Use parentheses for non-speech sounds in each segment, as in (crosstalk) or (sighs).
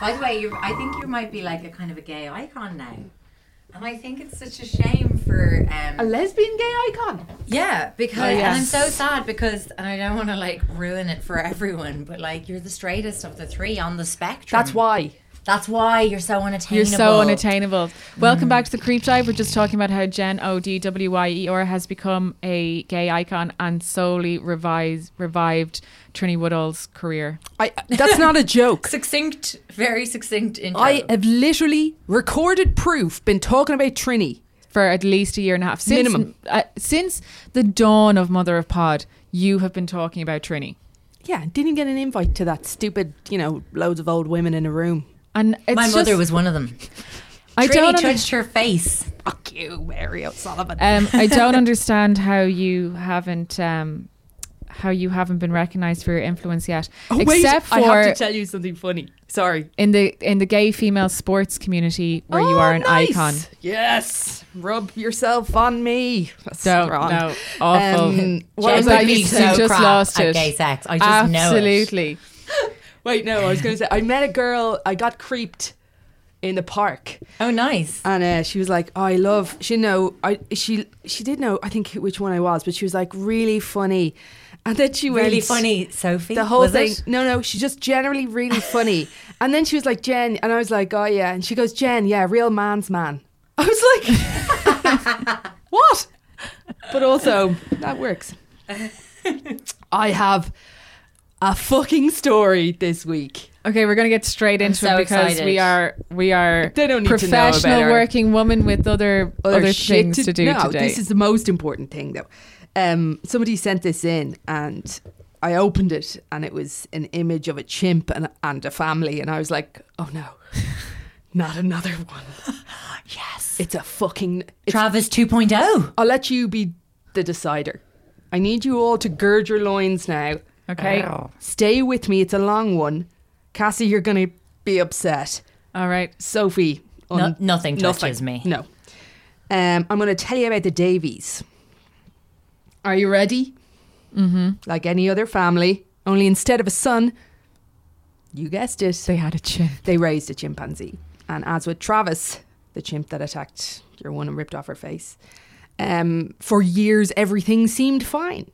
By the way, you I think you might be like a kind of a gay icon now. And I think it's such a shame for um, A lesbian gay icon. yeah, because Oh, and I'm so sad because and I don't want to like ruin it for everyone, but like you're the straightest of the three on the spectrum. That's why. That's why you're so unattainable. You're so unattainable. Welcome back to the Creep Dive. We're just talking about how Jen O D W Y E R has become a gay icon and solely revised, revived Trinny Woodall's career. I that's not a joke. (laughs) Succinct, very succinct intro. I have literally recorded proof been talking about Trinny. for at least a year and a half. Since, Minimum. Uh, since the dawn of Mother of Pod, you have been talking about Trinny. Yeah, didn't get an invite to that stupid, you know, loads of old women in a room. And it's My just- mother was one of them. I Trinny don't under- touched her face. Fuck you, Mary O'Sullivan. um, I (laughs) don't understand how you haven't um, how you haven't been recognised for your influence yet, Oh, wait, except I have to tell you something funny. Sorry. in the in the gay female sports community where you Oh, are an nice. icon. Yes. Rub yourself on me. That's Don't, strong. no, awful. Um, what Jen was would I be being you so just lost at it. gay sex. I just know it. Absolutely. Wait, no, I was going to say I met a girl. I got creeped in the park, Oh, nice. and uh, she was like, oh, "I love." She know. I she she did know. I think which one I was, but she was like really funny, and then she was Really funny, Sophie. The whole was thing. It? No, no, she's just generally really funny. (laughs) and then she was like, Jen, and I was like, oh yeah. And she goes, Jen, yeah, real man's man. (laughs) I was like, (laughs) what? But also, that works. I have a fucking story this week. Okay, we're gonna get straight into so it because excited. we are we are They don't need to know professional about working woman with other other, shit things to, do no, today. This is the most important thing, though. Um, somebody sent this in, and I opened it, and it was an image of a chimp and, and a family, and I was like, "Oh no, (laughs) not another one!" (laughs) Yes. It's a fucking. It's, Travis oh. 2.0. I'll let you be the decider. I need you all to gird your loins now. Okay. Stay with me. It's a long one. Cassie, you're going to be upset. All right. Sophie, No- nothing touches me. No. Um, I'm going to tell you about the Davies. Are you ready? Mm-hmm. Like any other family, only instead of a son, you guessed it, They had a chin. they raised a chimpanzee. And as with Travis, the chimp that attacked your one and ripped off her face, um, for years everything seemed fine.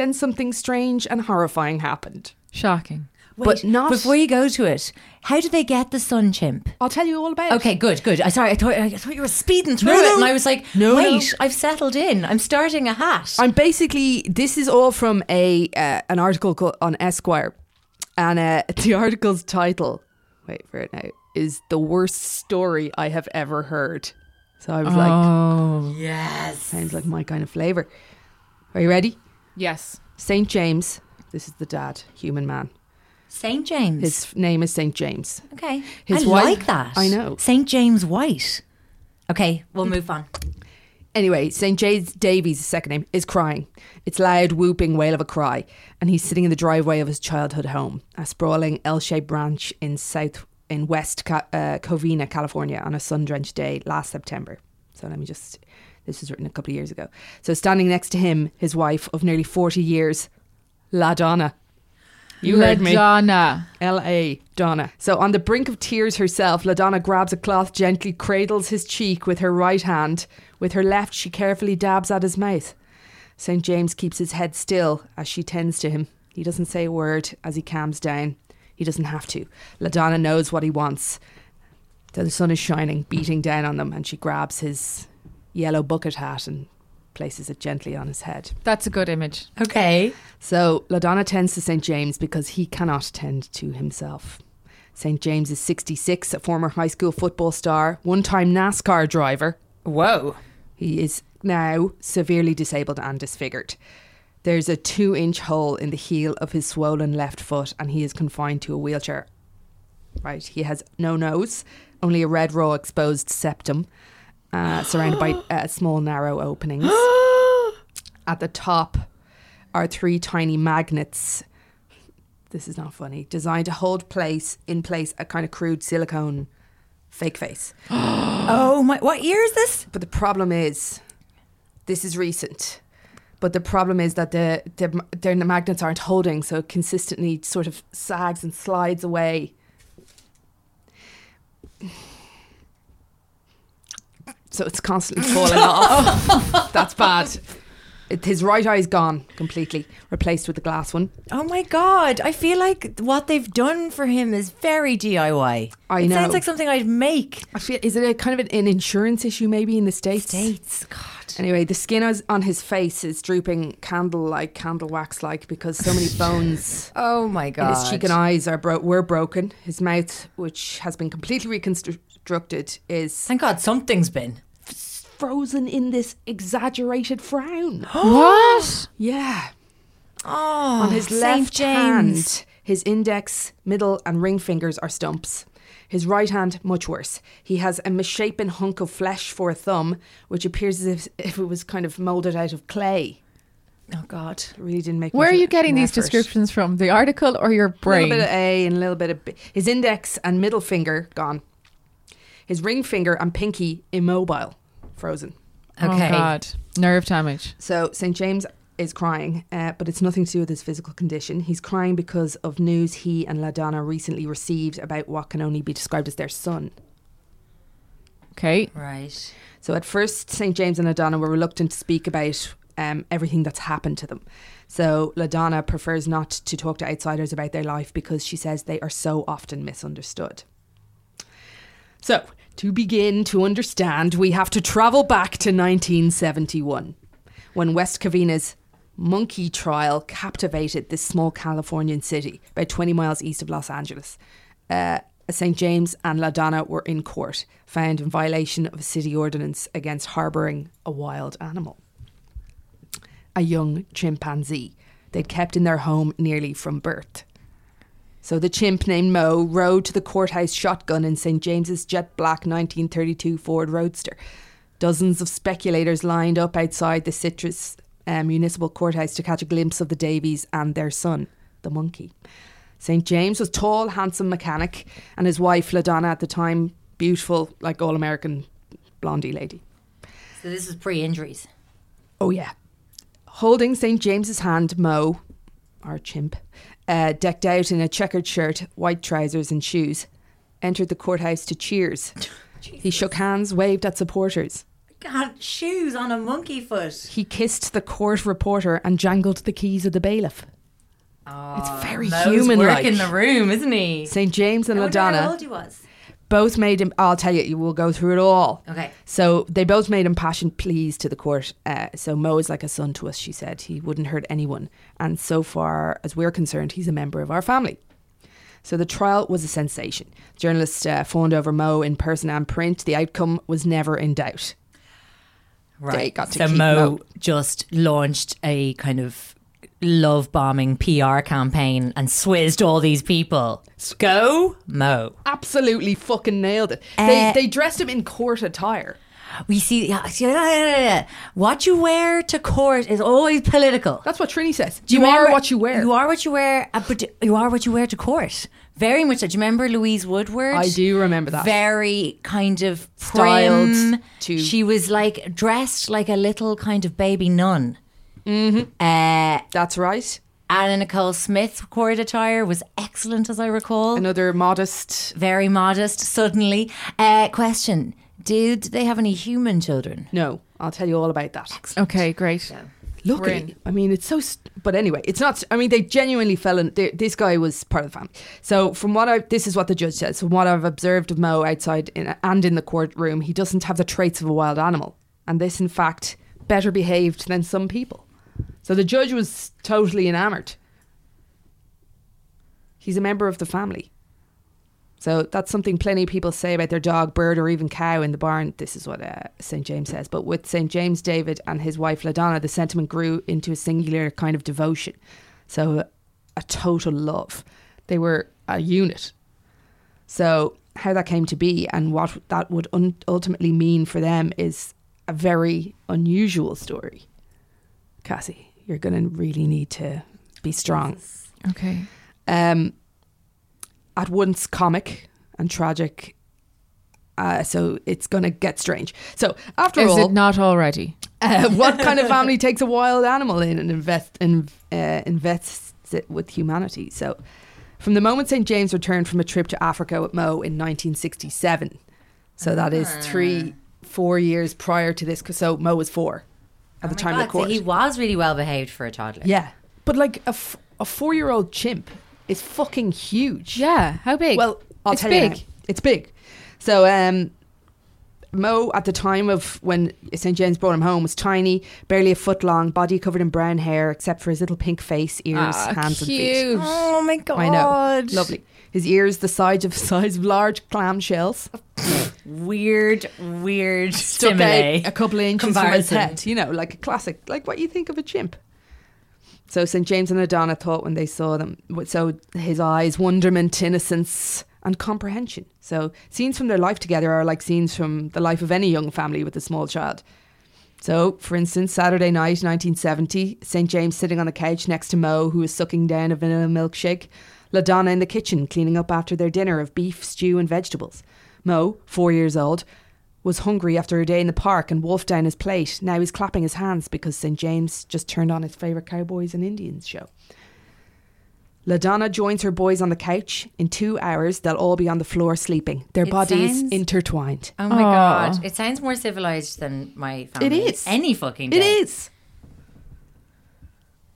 Then something strange and horrifying happened. Shocking. but not. Before you go to it, how did they get the sun chimp? I'll tell you all about it. Okay, good, good. I sorry, I thought I thought you were speeding through No, it, no. and I was like, No, wait, no. I've settled in. I'm starting a hat. I'm basically this is all from a uh, an article on Esquire, and uh, (laughs) the article's title, wait for it now, is the worst story I have ever heard. So I was like, Oh yes. sounds like my kind of flavor. Are you ready? Yes. St James, This is the dad, human man. St. James. His name is St. James. okay. his I wife- like that. I know. St. James White. Okay, we'll move on. Anyway, St. James Davies, his second name, is crying. It's loud, whooping wail of a cry, and he's sitting in the driveway of his childhood home, a sprawling L-shaped ranch in south in West Ca- uh, Covina, California, on a sun-drenched day last September. So let me just. This was written a couple of years ago. So standing next to him, his wife of nearly forty years, La Donna. You heard me. Madonna. L.A. Donna. So on the brink of tears herself, LaDonna grabs a cloth, gently cradles his cheek with her right hand. With her left, she carefully dabs at his mouth. St. James keeps his head still as she tends to him. He doesn't say a word as he calms down. He doesn't have to. LaDonna knows what he wants. The sun is shining, beating down on them, and she grabs his yellow bucket hat and places it gently on his head. That's a good image. Okay. So LaDonna tends to St. James because he cannot tend to himself. St. James is 66, a former high school football star, one time NASCAR driver. Whoa. He is now severely disabled and disfigured. There's a two inch hole in the heel of his swollen left foot, and he is confined to a wheelchair. Right, he has no nose, only a red raw exposed septum, uh, surrounded by uh, small narrow openings. (gasps) At the top are three tiny magnets. This is not funny. Designed to hold place in place a kind of crude silicone fake face. (gasps) Oh my! What year is this? But the problem is, this is recent. But the problem is that the the, the magnets aren't holding, so it consistently sort of sags and slides away. So it's constantly falling off. (laughs) That's bad. It, his right eye's gone completely, replaced with the glass one. Oh my god! I feel like what they've done for him is very DIY. I it know. sounds like something I'd make. I feel is it a kind of an, an insurance issue maybe in the states? States. God. Anyway, the skin is- on his face is drooping candle like, candle wax like, because so many bones (laughs) Oh my in god. his cheek and eyes are bro- were broken. His mouth, which has been completely reconstructed, is Thank God something's been. frozen in this exaggerated frown. (gasps) What? yeah. Oh, On his St. left James. hand, his index, middle, and ring fingers are stumps. His right hand, much worse. He has a misshapen hunk of flesh for a thumb, which appears as if, if it was kind of moulded out of clay. Oh God. It really didn't make Where are you getting these effort. descriptions from? The article or your brain? A little bit of A and a little bit of B. His index and middle finger gone. His ring finger and pinky immobile, frozen. Okay. Oh God. Nerve damage. So St. James is crying, uh, but it's nothing to do with his physical condition. He's crying because of news he and LaDonna recently received about what can only be described as their son. Okay. Right. So at first, St. James and LaDonna were reluctant to speak about um, everything that's happened to them. So LaDonna prefers not to talk to outsiders about their life because she says they are so often misunderstood. So, to begin to understand, we have to travel back to 1971 when West Covina's monkey trial captivated this small Californian city about 20 miles east of Los Angeles. Uh, St. James and LaDonna were in court, found in violation of a city ordinance against harbouring a wild animal a young chimpanzee they'd kept in their home nearly from birth. So the chimp named Moe rode to the courthouse shotgun in St. James's jet black 1932 Ford Roadster. Dozens of speculators lined up outside the Citrus uh, Municipal Courthouse to catch a glimpse of the Davies and their son, the monkey. St. James was tall, handsome mechanic, and his wife, LaDonna, at the time, beautiful, like all American blondie lady. So this is pre-injuries. Oh, yeah. Holding St. James's hand, Moe, our chimp, uh, decked out in a checkered shirt, white trousers, and shoes, entered the courthouse to cheers. He shook hands, waved at supporters. God, shoes on a monkey foot. He kissed the court reporter and jangled the keys of the bailiff. it's very human work like. in the room, isn't he? St. James and I wonder how LaDonna old he was. Both made him. I'll tell you, you will go through it all. Okay. So they both made impassioned pleas to the court. Uh, so Moe is like a son to us, she said. He wouldn't hurt anyone. And so far as we're concerned, he's a member of our family. So the trial was a sensation. Journalists uh, fawned over Moe in person and print. The outcome was never in doubt. Right. They got to so keep Moe Moe. just launched a kind of love bombing PR campaign and swizzed all these people. Go Moe. Absolutely fucking nailed it. Uh, they they dressed him in court attire. We see, what you wear to court is always political. That's what Trinny says. Do you, are remember- what you wear. You are what you wear, uh, but you are what you wear to court. Very much so. Do you remember Louise Woodward? I do remember that. Very kind of Styled prim. to- She was like dressed like a little kind of baby nun. Mm-hmm. Uh, That's right. Anna Nicole Smith's court attire was excellent, as I recall. Another modest. Very modest. Suddenly, uh, question: Did they have any human children? No, I'll tell you all about that. Okay, great. Look We're at in. it. I mean, it's so. St- but anyway, it's not. I mean, they genuinely fell in. they- This guy was part of the family. So, from what I, this is what the judge says. From what I've observed of Moe outside in, and in the courtroom, he doesn't have the traits of a wild animal, and this, in fact, better behaved than some people. So the judge was totally enamored. He's a member of the family. So that's something plenty of people say about their dog, bird, or even cow in the barn. This is what uh, St. James says. But with St. James David and his wife LaDonna, the sentiment grew into a singular kind of devotion. So a total love. They were a unit. So how that came to be and what that would un- ultimately mean for them is a very unusual story. Cassie, you're going to really need to be strong Okay. um, at once comic and tragic. Uh, so it's going to get strange. So after Is all, it not already? (laughs) uh, what kind of family takes a wild animal in and invest in, uh, invests it with humanity? So from the moment St James returned from a trip to Africa with Moe in 1967, so that is three, four years prior to this. So Moe was four at the Oh my time God, of court. So he was really well behaved for a toddler. yeah, but like a, f- a four-year-old chimp is fucking huge. Yeah. How big? Well, I'll it's tell big. you. now. It's big. So, um, Moe, at the time of when St. James brought him home, was tiny, barely a foot long, body covered in brown hair, except for his little pink face, ears, Ah, hands, and feet. Oh my god! I know, lovely. His ears the size of (laughs) size of large clam shells, Weird, weird stuck stimuli. out a couple of inches from his Comparison. head. You know, like a classic, like what you think of a chimp. So St James and LaDonna thought when they saw them, so his eyes, wonderment, innocence, and comprehension. So scenes from their life together are like scenes from the life of any young family with a small child. So, for instance, Saturday night, 1970, St. James sitting on the couch next to Moe, who was sucking down a vanilla milkshake. LaDonna in the kitchen, cleaning up after their dinner of beef, stew, and vegetables. Moe, four years old, was hungry after a day in the park and wolfed down his plate. Now he's clapping his hands because St. James just turned on his favourite Cowboys and Indians show. LaDonna joins her boys on the couch. In two hours, they'll all be on the floor sleeping, their It bodies sounds- intertwined. Oh my Aw. god! It sounds more civilized than my family. It is. any fucking. It day. is.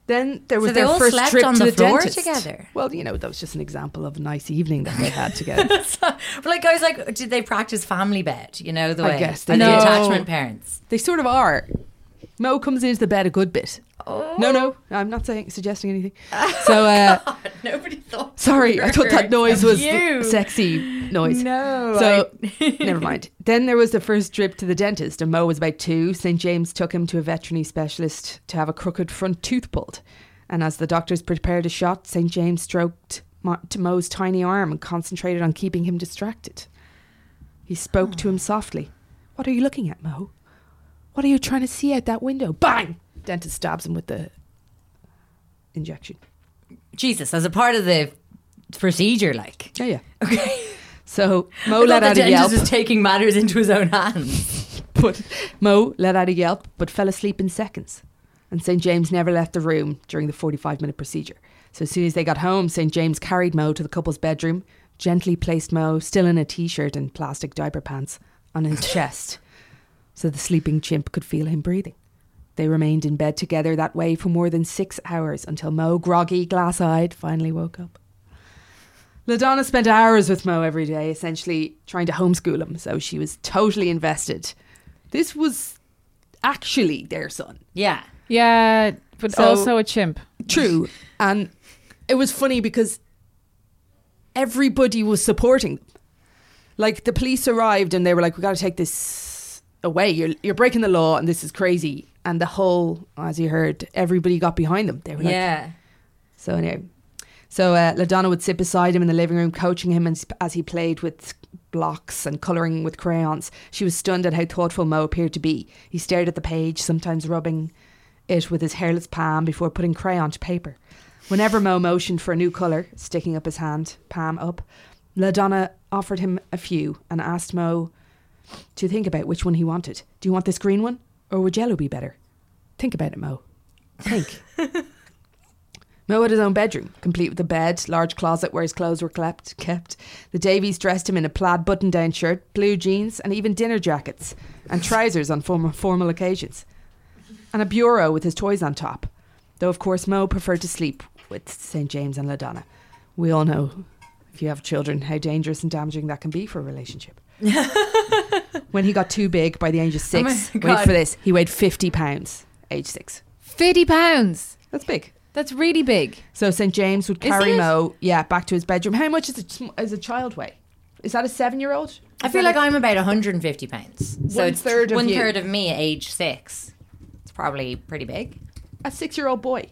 Then there was So their first slept trip on to the the, floor dentist. together? Well, you know, that was just an example of a nice evening that they had together. (laughs) but like I was like, did they practice family bed? You know the way I guess they and the attachment parents. they sort of are. Moe comes into the bed a good bit. Oh. No, no, I'm not saying suggesting anything. (laughs) So, uh, Nobody thought. sorry, I thought that noise was You. sexy noise. No, So, (laughs) never mind. Then there was the first trip to the dentist, and Moe was about two. St. James took him to a veterinary specialist to have a crooked front tooth pulled. And as the doctors prepared a shot, St. James stroked Moe- to Moe's tiny arm and concentrated on keeping him distracted. He spoke to him softly. What are you looking at, Moe? What are you trying to see out that window? Bang! Dentist stabs him with the injection. Jesus, as a part of the procedure, like. Yeah, yeah. Okay. So (laughs) Moe let out a dentist yelp. was taking matters into his own hands. (laughs) but Moe let out a yelp but fell asleep in seconds. And St. James never left the room during the 45 minute procedure. So as soon as they got home, St. James carried Moe to the couple's bedroom, gently placed Moe, still in a t shirt and plastic diaper pants, on his (laughs) chest so the sleeping chimp could feel him breathing. They remained in bed together that way for more than six hours until Moe, groggy, glass eyed, finally woke up. LaDonna spent hours with Moe every day, essentially trying to homeschool him, so she was totally invested. This was actually their son. Yeah. Yeah, but So- also a chimp. True. And it was funny because everybody was supporting them. Like the police arrived and they were like, We gotta take this away. You're you're breaking the law and this is crazy. And the whole, as you heard, everybody got behind them. They were like, yeah. so anyway, so uh, Ladonna would sit beside him in the living room, coaching him as, as he played with blocks and colouring with crayons. She was stunned at how thoughtful Moe appeared to be. He stared at the page, sometimes rubbing it with his hairless palm before putting crayon to paper. Whenever Moe motioned for a new colour, sticking up his hand, palm up, Ladonna offered him a few and asked Moe to think about which one he wanted. Do you want this green one, or would yellow be better? Think about it, Moe. Think. (laughs) Moe had his own bedroom, complete with a bed, large closet where his clothes were kept. kept. The Davies dressed him in a plaid button down shirt, blue jeans, and even dinner jackets, and trousers on formal, formal occasions. And a bureau with his toys on top. Though, of course, Moe preferred to sleep with St. James and LaDonna. We all know, if you have children, how dangerous and damaging that can be for a relationship. (laughs) when he got too big by the age of Oh my six, wait for this, he weighed 50 pounds, age six. 50 pounds. That's big. That's really big. So St James would carry? Moe, yeah, back to his bedroom. How much is a, is a child weigh? Is that a seven-year-old? I feel like I'm about 150 pounds. So One it's third of one you. third of me at age six. It's probably pretty big. a six-year-old boy.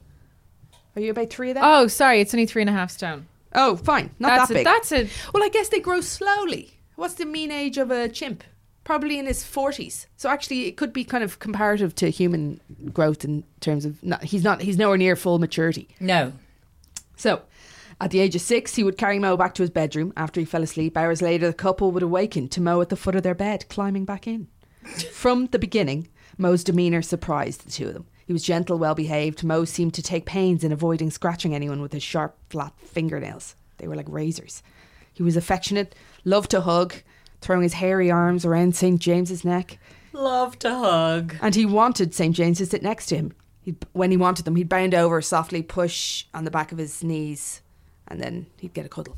Are you about three of them? Oh, sorry. It's only three and a half stone. Oh, fine, not that's that a, big. That's a. well, I guess they grow slowly. What's the mean age of a chimp? Probably in his forties. So actually, it could be kind of comparative to human growth in terms of not, he's not he's nowhere near full maturity. No. So, at the age of six, he would carry Moe back to his bedroom after he fell asleep. Hours later, the couple would awaken to Moe at the foot of their bed, climbing back in. From the beginning, Moe's demeanour surprised the two of them. He was gentle, well behaved. Moe seemed to take pains in avoiding scratching anyone with his sharp, flat fingernails. They were like razors. He was affectionate, loved to hug, throwing his hairy arms around St. James's neck. Love to hug. And he wanted St. James to sit next to him. He'd, when he wanted them, he'd bound over, softly push on the back of his knees, and then he'd get a cuddle.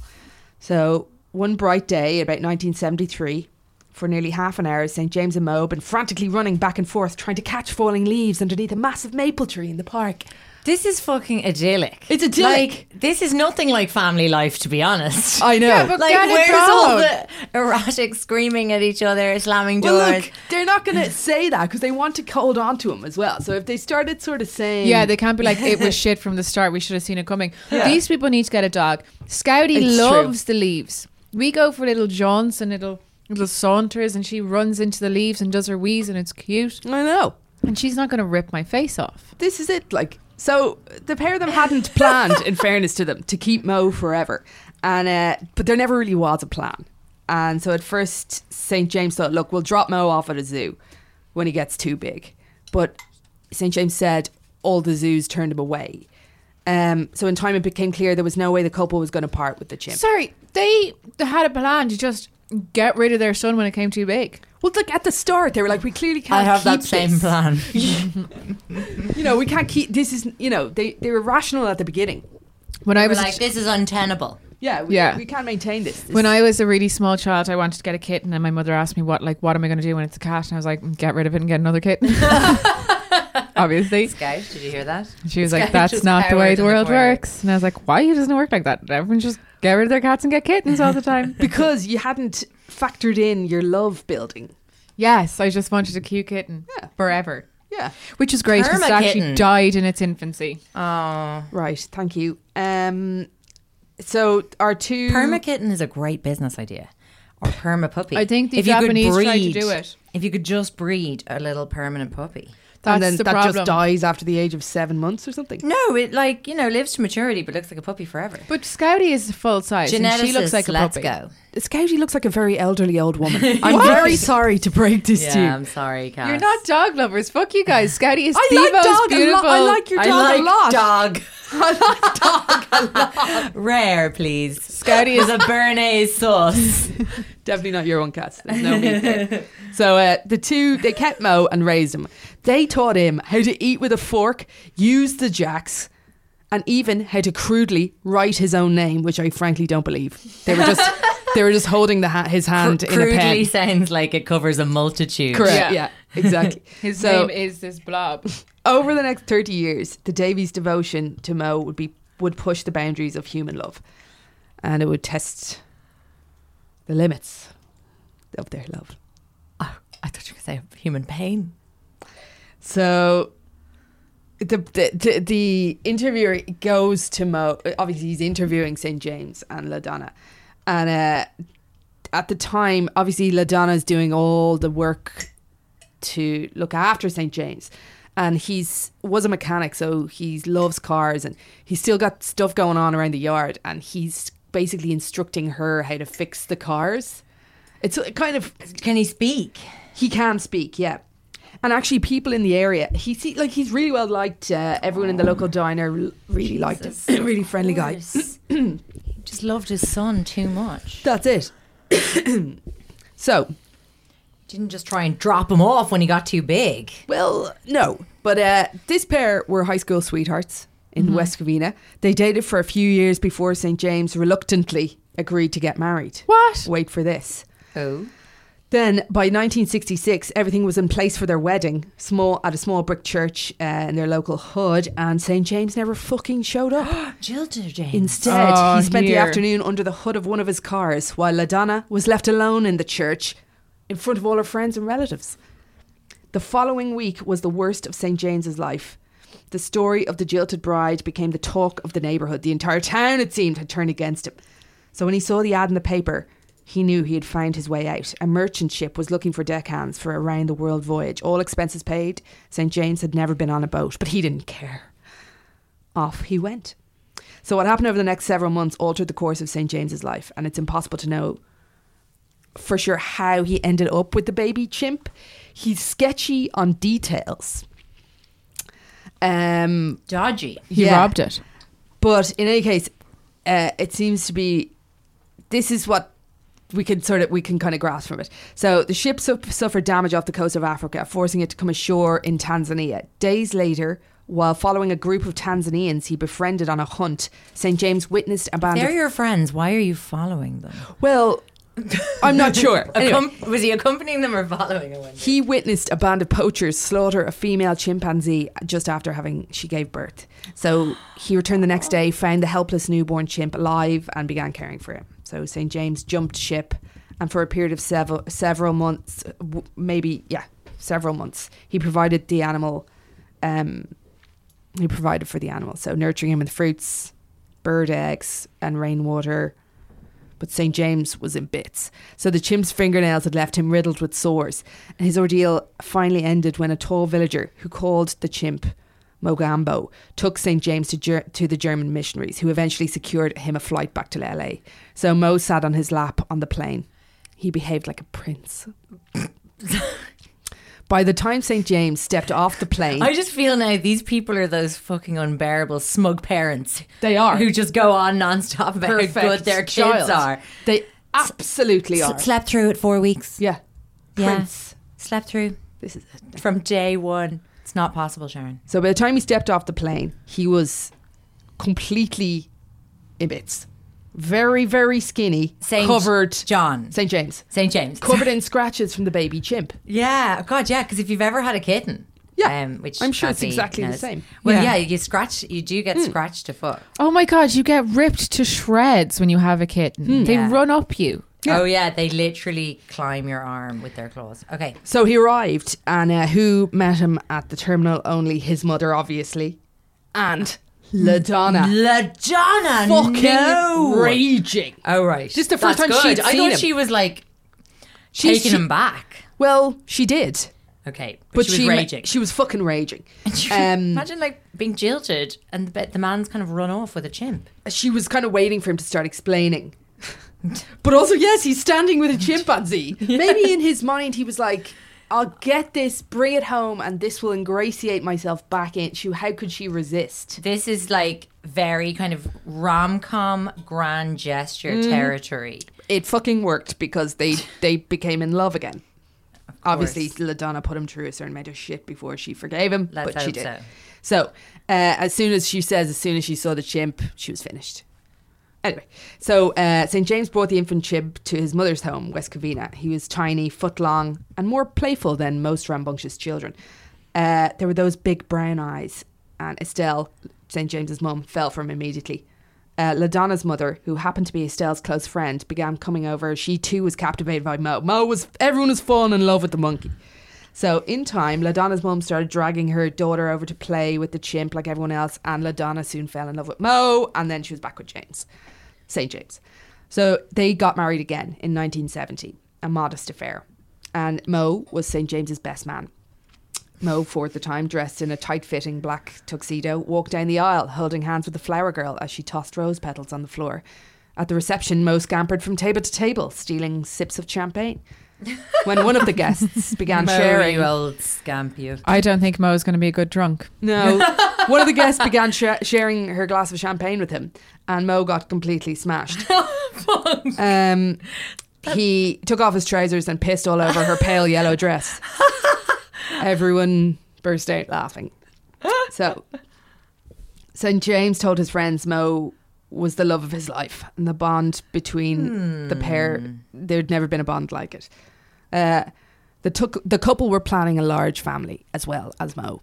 So one bright day, about 1973, for nearly half an hour, St. James and Moe had been frantically running back and forth, trying to catch falling leaves underneath a massive maple tree in the park. This is fucking idyllic. It's idyllic. Like, this is nothing like family life, to be honest. (laughs) I know. Yeah, but like, get a where's all dog. the erratic screaming at each other, slamming doors? well, look, they're not going (laughs) to say that because they want to hold on to him as well. So if they started sort of saying, Yeah, they can't be like it was (laughs) shit from the start. We should have seen it coming. These people need to get a dog. Scouty It's loves the leaves. We go for little jaunts and little little saunters, and she runs into the leaves and does her wheeze, and it's cute. I know. And she's not going to rip my face off. this is it. Like, so the pair of them hadn't planned, in fairness to them, to keep Moe forever, and uh, but there never really was a plan. And so at first, St James thought, look, we'll drop Moe off at a zoo when he gets too big. But St James said all the zoos turned him away. Um, so in time, it became clear there was no way the couple was going to part with the chimp. Sorry, they, they had a plan to just get rid of their son when it came too big. Well, like at the start, they were like, we clearly can't. I have that keep same this. plan. (laughs) You know, we can't keep this. Is you know, they they were rational at the beginning. When I I was was like, ch- this is untenable. Yeah, we, Yeah. we can't maintain this. This- when I was a really small child, I wanted to get a kitten, and my mother asked me what, like, what am I going to do when it's a cat? And I was like, get rid of it and get another kitten. (laughs) Obviously, Scout, did you hear that? she was like, (laughs) that's not the way the in the world works. And I was like, why? It doesn't it work like that. Everyone just get rid of their cats and get kittens all the time. (laughs) because you hadn't factored in your love building. yes, I just wanted a cute kitten Yeah. forever, Yeah. which is great because it actually kitten. died in its infancy. Oh. Right. Thank you. Um. So our two Perma kitten is a great business idea. Or perma puppy. I think the If you could Japanese tried to do it. If you could just breed a little permanent puppy. That's and then the that problem. just dies after the age of seven months or something. No, it like, you know, lives to maturity but looks like a puppy forever. But Scouty is full size. and she looks like a let's puppy. go. Scouty looks like a very elderly old woman. (laughs) I'm very sorry to break this to you. Yeah, I'm sorry, Cass. You're not dog lovers. Fuck you guys. Scouty is I the like most dog a lot. beautiful. I like your I dog like a lot. dog. (laughs) I like dog. a lot. Rare, please. Scouty Is is a Béarnaise sauce. Definitely not your one, Cass. There's no meat there. (laughs) So uh, the two, they kept Moe and raised him. They taught him how to eat with a fork, use the jacks, and even how to crudely write his own name, which I frankly don't believe. They were just (laughs) they were just holding the ha- his hand in a Crudely pen. sounds like it covers a multitude. Correct. Yeah. Yeah, exactly. (laughs) his So- name is this blob. (laughs) Over the next 30 years, the Davies' devotion to Moe would be would push the boundaries of human love, and it would test the limits of their love. Oh, I thought you were going to say human pain. So the, the the interviewer goes to Moe. Obviously, he's interviewing St James and LaDonna, and uh, at the time, obviously, LaDonna's doing all the work to look after St James, and he's was a mechanic, so he loves cars, and he's still got stuff going on around the yard, and he's basically instructing her how to fix the cars. It's kind of Can he speak? he can speak, yeah. And actually, people in the area, he's he, like he's really well liked. Uh, everyone in the local diner really liked him. (clears throat) really friendly guy. He just loved his son too much. That's it. (clears throat) so, Didn't just try and drop him off when he got too big. well, no, but uh, this pair were high school sweethearts in West Covina. They dated for a few years before St James reluctantly agreed to get married. What? Wait for this. Oh. Then, by 1966, everything was in place for their wedding, small at a small brick church uh, in their local hood, and St James never fucking showed up. (gasps) Jilted James. Instead, Oh, he spent the afternoon under the hood of one of his cars, while LaDonna was left alone in the church, in front of all her friends and relatives. The following week was the worst of St James's life. The story of the jilted bride became the talk of the neighbourhood. The entire town, it seemed, had turned against him. So when he saw the ad in the paper, he knew he had found his way out. A merchant ship was looking for deckhands for a round the world voyage, all expenses paid. St James had never been on a boat, but he didn't care. Off he went. So what happened over the next several months altered the course of St James's life, and it's impossible to know for sure how he ended up with the baby chimp. He's sketchy on details. Um, Dodgy. He Yeah. robbed it. but in any case, uh, it seems to be this is what we can sort of we can kind of grasp from it. So the ship su- suffered damage off the coast of Africa, forcing it to come ashore in Tanzania. Days later, while following a group of Tanzanians he befriended on a hunt, St James witnessed a band They're of your friends. Why are you following them? well, I'm not sure. (laughs) Anyway. Accom- was he accompanying them or following them? He witnessed a band of poachers slaughter a female chimpanzee just after having she gave birth. So he returned the next day, found the helpless newborn chimp alive, and began caring for him. So St James jumped ship, and for a period of several several months, w- maybe yeah, several months, he provided the animal. Um, he provided for the animal, so nurturing him with fruits, bird eggs, and rainwater but St. James was in bits. So the chimp's fingernails had left him riddled with sores. And his ordeal finally ended when a tall villager who called the chimp Mogambo took St. James to, Ger- to the German missionaries, who eventually secured him a flight back to LA. So Moe sat on his lap on the plane. He behaved like a prince. (laughs) By the time St. James stepped off the plane, I just feel now these people are those fucking unbearable smug parents. They are. who just go on nonstop about how good their kids child. are. They absolutely are. Slept through it four weeks. yeah. Yeah. Prince. Slept through This is it. from day one. It's not possible, Sharon. So by the time he stepped off the plane, he was completely in bits. Very, very skinny, Saint covered. John. St. James. St. James. Covered in (laughs) scratches from the baby chimp. Yeah, God, yeah. Because if you've ever had a kitten, Yeah, um, which I'm sure it's exactly the same. Well, Yeah. yeah. you scratch. You do get scratched to fuck. Oh my god, you get ripped to shreds when you have a kitten. They Yeah. run up you. Oh yeah, they literally climb your arm with their claws. Okay, So he arrived, and uh, who met him at the terminal? Only his mother, obviously, and LaDonna. LaDonna, Fucking no. raging. Oh right, This is the first That's time she'd. I seen thought him. she was like She's- taking she- him back. Well, she did, Okay, but, but she was ma- raging. She was fucking raging. (laughs) Um, Imagine like being jilted and the, the man's kind of run off with a chimp. she was kind of waiting for him to start explaining. (laughs) but also, yes, he's standing with a chimpanzee. (laughs) Maybe in his mind, he was like, I'll get this, bring it home, and this will ingratiate myself back into. How could she resist? This is like very kind of rom com grand gesture territory. It fucking worked because they, (laughs) they became in love again. Obviously, LaDonna put him through a certain amount of shit before she forgave him, Let's but she did. so. So, uh, as soon as she says, as soon as she saw the chimp, she was finished. Anyway, so uh, St. James brought the infant chimp to his mother's home, West Covina. He was tiny, foot long, and more playful than most rambunctious children. Uh, there were those big brown eyes, and Estelle, St. James's mum, fell for him immediately. Uh, LaDonna's mother, who happened to be Estelle's close friend, began coming over. She too was captivated by Moe. Moe was everyone was falling in love with the monkey. So in time, LaDonna's mum started dragging her daughter over to play with the chimp like everyone else, and LaDonna soon fell in love with Moe, and then she was back with James, St. James. So they got married again in 1970, a modest affair. And Moe was St. James's best man. Moe, for the time, dressed in a tight fitting black tuxedo, walked down the aisle, holding hands with the flower girl as she tossed rose petals on the floor. At the reception, Moe scampered from table to table, stealing sips of champagne. When one of the guests (laughs) began Moe, sharing, you old scamp, you. I don't think Moe's going to be a good drunk. no, (laughs) one of the guests began sh- sharing her glass of champagne with him, and Moe got completely smashed. (laughs) um, he took off his trousers and pissed all over her pale yellow dress. Everyone burst out laughing. So, St. James told his friends Moe was the love of his life, and the bond between the pair, there'd never been a bond like it. Uh, the, tuc- the couple were planning a large family as well as Moe.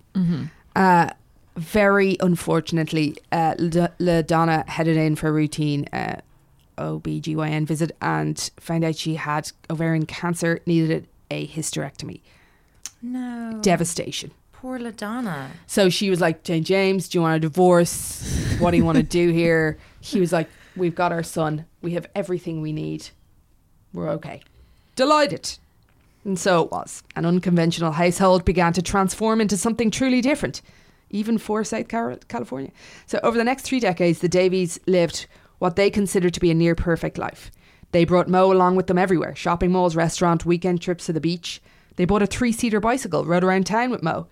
Uh, very unfortunately, uh, La- LaDonna headed in for a routine uh, OBGYN visit and found out she had ovarian cancer, needed a hysterectomy. No. Devastation. Poor LaDonna. So she was like, Jane James, do you want a divorce? What do you want to do here? He was like, We've got our son. We have everything we need. We're okay. Delighted. And so it was. An unconventional household began to transform into something truly different, even for South California. So over the next three decades, the Davies lived what they considered to be a near perfect life. They brought Moe along with them everywhere shopping malls, restaurant, weekend trips to the beach. They bought a three seater bicycle, rode around town with Moe.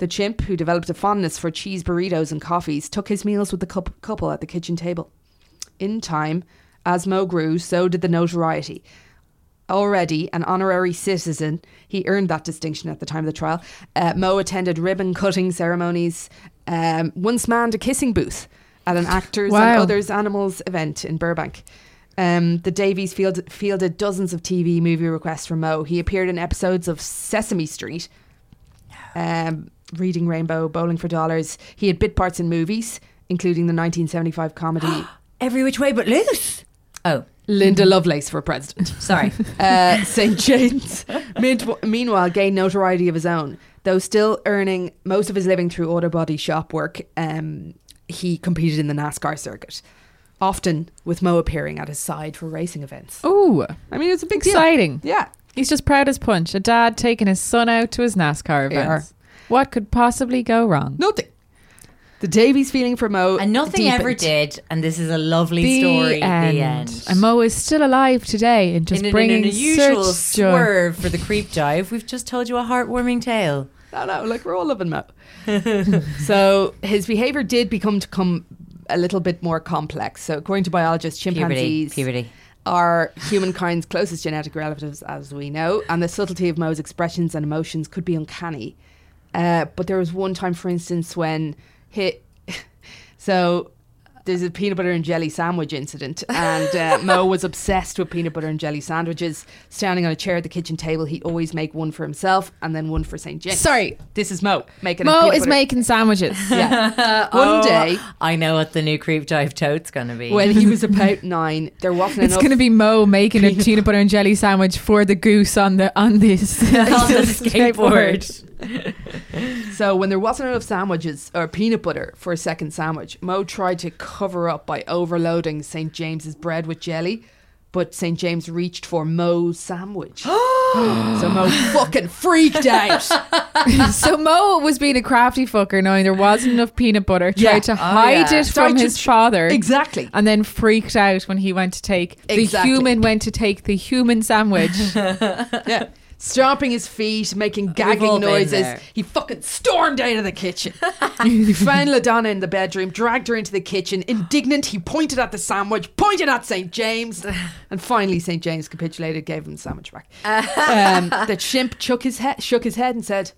The chimp, who developed a fondness for cheese burritos and coffees, took his meals with the couple at the kitchen table. In time, as Moe grew, so did the notoriety. Already an honorary citizen, he earned that distinction at the time of the trial. Uh, Moe attended ribbon cutting ceremonies, um, once manned a kissing booth at an actors and others animals event in Burbank. Um, the Davies field, fielded dozens of TV movie requests from Moe. He appeared in episodes of Sesame Street, um, Reading Rainbow, Bowling for Dollars. He had bit parts in movies, including the 1975 comedy (gasps) Every which way but loose. Oh, Linda Lovelace for president. (laughs) sorry. (laughs) Uh, St. James, mid- meanwhile, gained notoriety of his own. Though still earning most of his living through auto body shop work, um, he competed in the NASCAR circuit, often with Moe appearing at his side for racing events. Ooh, I mean, it's a big deal. exciting. Yeah. He's just proud as punch. A dad taking his son out to his NASCAR Yeah. events. What could possibly go wrong? Nothing. The Davies feeling for Moe. And nothing ever did. And this is a lovely story. The end. And Moe is still alive today and just in, an- bringing in an unusual swerve for the creep dive, we've just told you a heartwarming tale. (laughs) No, no, like we're all loving Moe. (laughs) so his behavior did become to come a little bit more complex. So according to biologists, Puberty. chimpanzees Puberty. are humankind's closest genetic relatives, as we know, and the subtlety of Moe's expressions and emotions could be uncanny. Uh, but there was one time, for instance, when he, (laughs) so there's a peanut butter and jelly sandwich incident, and uh, Moe (laughs) was obsessed with peanut butter and jelly sandwiches. Standing on a chair at the kitchen table, he'd always make one for himself and then one for St. James. Sorry. this is Moe making. a Moe peanut is butter- making sandwiches. (laughs) Yeah. One Oh, day, I know what the new creep dive tote's going to be. when he was about nine, there wasn't It's enough. going to be Moe making a peanut butter and jelly sandwich for the goose on the on this on the skateboard. (laughs) So when there wasn't enough sandwiches or peanut butter for a second sandwich, Moe tried to cover up by overloading St. James's bread with jelly, but St. James reached for Moe's sandwich. (gasps) so Moe fucking freaked out. (laughs) so Moe was being a crafty fucker, knowing there wasn't enough peanut butter, tried Yeah. to Oh, hide yeah. it Tried from to his tr- father. Exactly. And then freaked out when he went to take the human went to take the human sandwich. (laughs) Yeah. Stomping his feet, making gagging noises. He fucking stormed out of the kitchen. (laughs) he found LaDonna in the bedroom, dragged her into the kitchen. Indignant, he pointed at the sandwich, pointed at St. James, (laughs) and finally St. James capitulated, gave him the sandwich back. (laughs) um, the chimp shook his, head, shook his head and said,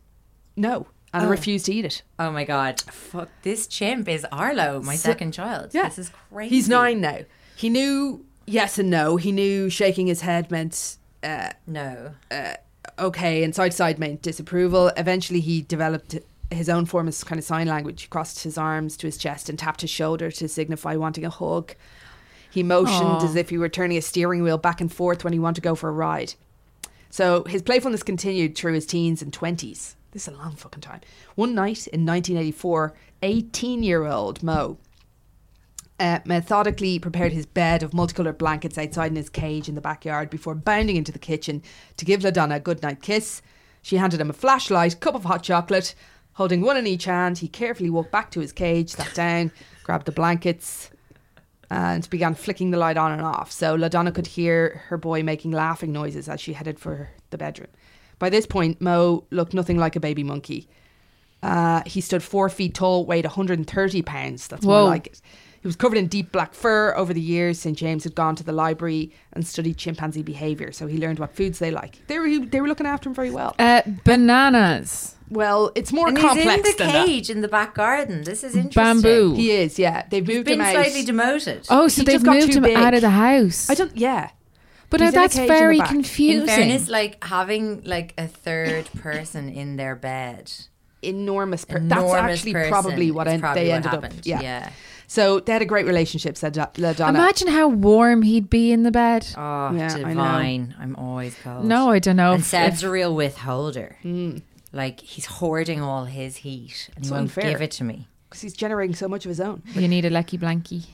no, and refused to eat it. Oh my god. Fuck. This chimp is Arlo, my So- second child. Yeah. This is crazy. He's nine now. He knew yes and no. He knew shaking his head meant uh, No. Okay and side to side meant disapproval. Eventually, he developed his own form of kind of sign language. He crossed his arms to his chest and tapped his shoulder to signify wanting a hug. He motioned Aw. as if he were turning a steering wheel back and forth when he wanted to go for a ride. So his playfulness continued through his teens and 20s. This is a long fucking time. One night in 1984, 18 year old Moe uh, methodically prepared his bed of multicolored blankets outside in his cage in the backyard before bounding into the kitchen to give LaDonna a goodnight kiss. She handed him a flashlight, cup of hot chocolate. Holding one in each hand, he carefully walked back to his cage, sat down, grabbed the blankets, and began flicking the light on and off. So LaDonna could hear her boy making laughing noises as she headed for the bedroom. By this point, Moe looked nothing like a baby monkey. Uh, he stood four feet tall, weighed 130 pounds. That's more like it. He was covered in deep black fur. Over the years, St. James had gone to the library and studied chimpanzee behaviour, so he learned what foods they like. They were they were looking after him very well. Uh, bananas. Well, it's more And he's complex in the than that. cage in the back garden. This is interesting. Bamboo. He is, yeah. They've He's moved been him out. slightly demoted. Oh, so He they've moved him big. out of the house. I don't. Yeah, but he's now that's cage in the very. In confusing. In fairness, like having like a third person in their bed. Enormous. Per- that's actually person probably what en- probably they what ended happened. up. Yeah. Yeah. So they had a great relationship. Said Da- LaDonna. Imagine how warm he'd be in the bed. Oh, ah, Yeah, I know. divine. I'm always cold. No, I don't know. And Seb's a real withholder. Mm. Like he's hoarding all his heat and It's he won't unfair. give it to me. because he's generating so much of his own. you need a lecky blankie.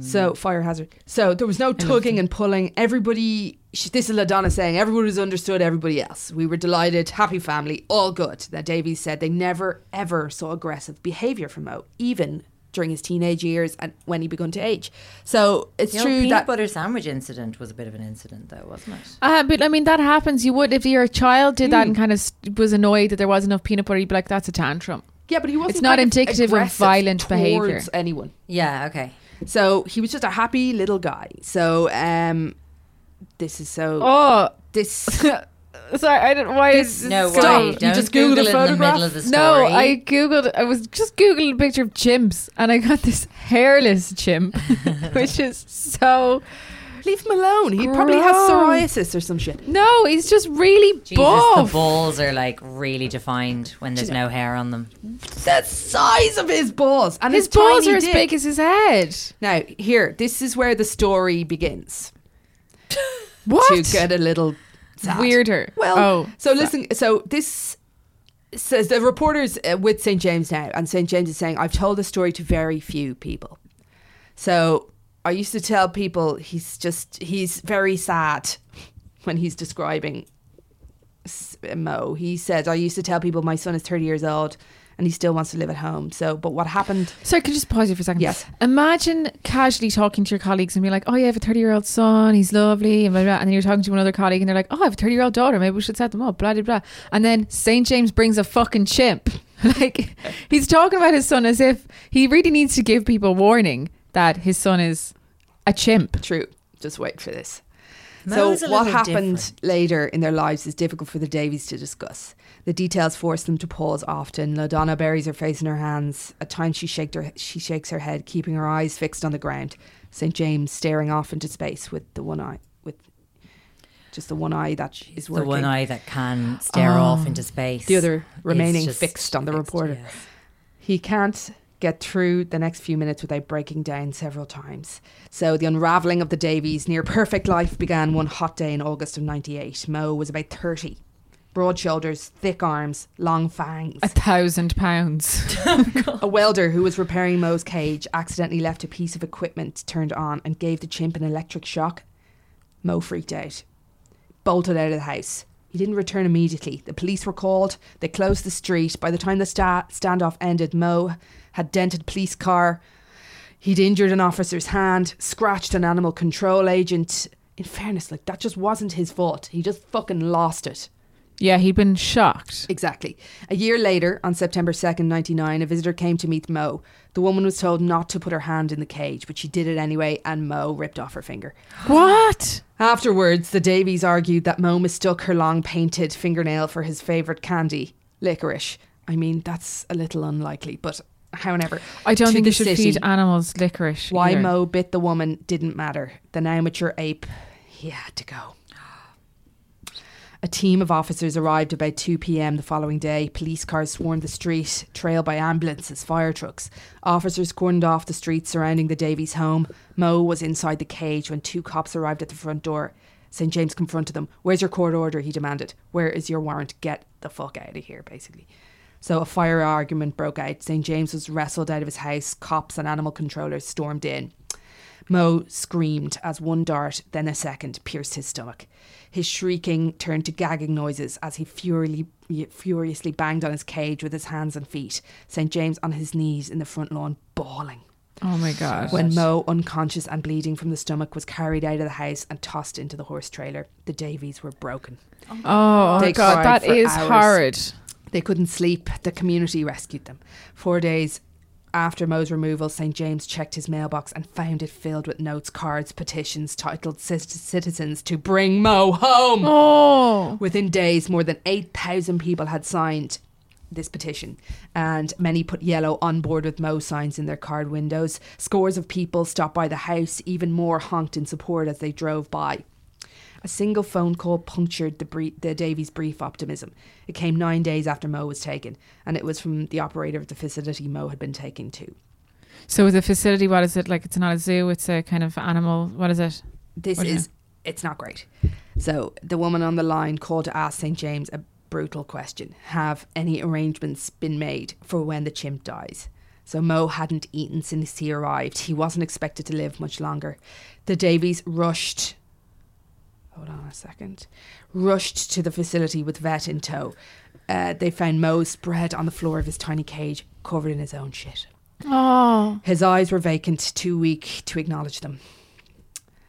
So mm. fire hazard. So there was no tugging and pulling. Everybody. Sh- This is LaDonna saying everybody has understood everybody else. We were delighted, happy family, all good. Now Davies said they never ever saw aggressive behaviour from Moe, even during his teenage years and when he begun to age. So it's The old true peanut that butter sandwich incident was a bit of an incident, though, wasn't it? Uh, but I mean, that happens. You would, if your child did Hmm. that and kind of was annoyed that there wasn't enough peanut butter, you'd be like, that's a tantrum. yeah, but he wasn't. It's not kind of indicative of violent behaviour. anyone. Yeah. Okay. So he was just a happy little guy. So um, this is so. Oh, This (laughs) sorry, I don't, why This- is No, Stop. why? You Don't just Google Googled a it in the photograph? middle of the story. No, I googled. I was just googling a picture of chimps, and I got this hairless chimp, (laughs) which is so. leave him alone. He probably has psoriasis or some shit. No, he's just really Jesus, buff. the balls are like really defined when there's no hair on them. The size of his balls and his his, balls tiny are as dick. big as his head. Now here, this is where the story begins. (laughs) What? To get a little sad. Weirder. Well, oh, so listen. So this says the reporters uh, with St James now, and St James is saying, "I've told the story to very few people." So I used to tell people he's just he's very sad when he's describing Moe. He said, "I used to tell people my son is thirty years old." And he still wants to live at home. So, but what happened? Sorry, could you just pause you for a second? Yes. Imagine casually talking to your colleagues and be like, "Oh, you have a thirty-year-old son. He's lovely," and blah, blah, and then you're talking to another colleague and they're like, "Oh, I have a thirty-year-old daughter. Maybe we should set them up." Blah blah blah. And then Saint James brings a fucking chimp. (laughs) like he's talking about his son as if he really needs to give people warning that his son is a chimp. True. Just wait for this. Moe's so what happened different. later in their lives is difficult for the Davies to discuss. The details force them to pause often. LaDonna buries her face in her hands. At times she shaked her she shakes her head, keeping her eyes fixed on the ground. St. James staring off into space with the one eye with just the one eye that is the working. one eye that can stare off into um, space. The other remaining fixed on the fixed, reporter. yes. He can't get through the next few minutes without breaking down several times. So the unravelling of the Davies' near perfect life began one hot day in August of 98. Moe was about 30. Broad shoulders, thick arms, long fangs. A thousand pounds. (laughs) A welder who was repairing Moe's cage accidentally left a piece of equipment turned on and gave the chimp an electric shock. Moe freaked out, bolted out of the house. He didn't return immediately. The police were called. They closed the street. By the time the sta- standoff ended, Moe had dented police car. He'd injured an officer's hand, scratched an animal control agent. In fairness, like that just wasn't his fault. He just fucking lost it. Yeah, he'd been shocked. Exactly. A year later, on September 2nd, 99, a visitor came to meet Moe. The woman was told not to put her hand in the cage, but she did it anyway, and Moe ripped off her finger. What? Afterwards, the Davies argued that Moe mistook her long painted fingernail for his favourite candy, licorice. I mean, that's a little unlikely, but however. I don't think the you should city, feed animals licorice. Why either. Moe bit the woman didn't matter. The now mature ape, he had to go. A team of officers arrived about 2 pm the following day. Police cars swarmed the street, trailed by ambulances, fire trucks. Officers cordoned off the streets surrounding the Davies home. Moe was inside the cage when two cops arrived at the front door. St. James confronted them. Where's your court order? He demanded. Where is your warrant? Get the fuck out of here, basically. So a fire argument broke out. St. James was wrestled out of his house. Cops and animal controllers stormed in. Moe screamed as one dart, then a second, pierced his stomach. His shrieking turned to gagging noises as he furiously, furiously banged on his cage with his hands and feet. St. James on his knees in the front lawn, bawling. Oh my god. When Moe, unconscious and bleeding from the stomach, was carried out of the house and tossed into the horse trailer, the Davies were broken. oh, oh They god, that is hours. horrid. They couldn't sleep. The community rescued them. Four days after Moe's removal, St. James checked his mailbox and found it filled with notes, cards, petitions titled "Cit- Citizens to Bring Moe Home. Oh. Within days, more than 8,000 people had signed this petition, and many put yellow on board with Moe signs in their card windows. Scores of people stopped by the house, even more honked in support as they drove by. A single phone call punctured the, brie- the Davies' brief optimism. It came nine days after Moe was taken, and it was from the operator of the facility Moe had been taken to. So the facility, what is it? Like it's not a zoo, it's a kind of animal what is it? This What you is, it's not great. So the woman on the line called to ask St. James a brutal question Have any arrangements been made for when the chimp dies? So Moe hadn't eaten since he arrived. He wasn't expected to live much longer. The Davies rushed. Hold on a second. Rushed to the facility with vet in tow. Uh, they found Moe spread on the floor of his tiny cage, covered in his own shit. Oh. His eyes were vacant, too weak to acknowledge them.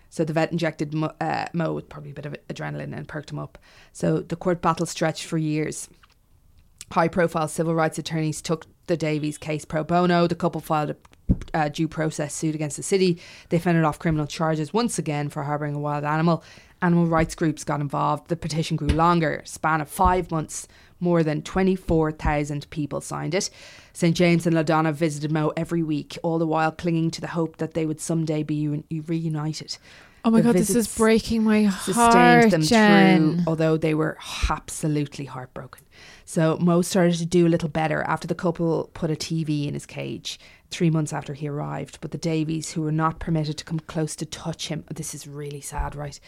So the vet injected Moe, uh, Moe with probably a bit of adrenaline and perked him up. So the court battle stretched for years. High profile civil rights attorneys took the Davies case pro bono. The couple filed a uh, due process suit against the city. They fended off criminal charges once again for harbouring a wild animal. Animal rights groups got involved. The petition grew longer, span of five months. More than 24,000 people signed it. St. James and LaDonna visited Moe every week, all the while clinging to the hope that they would someday be un- reunited. Oh my The god, this is breaking my sustained heart, them Jen. through, although they were absolutely heartbroken. So Moe started to do a little better after the couple put a TV in his cage three months after he arrived. But the Davies, who were not permitted to come close to touch him, this is really sad, right?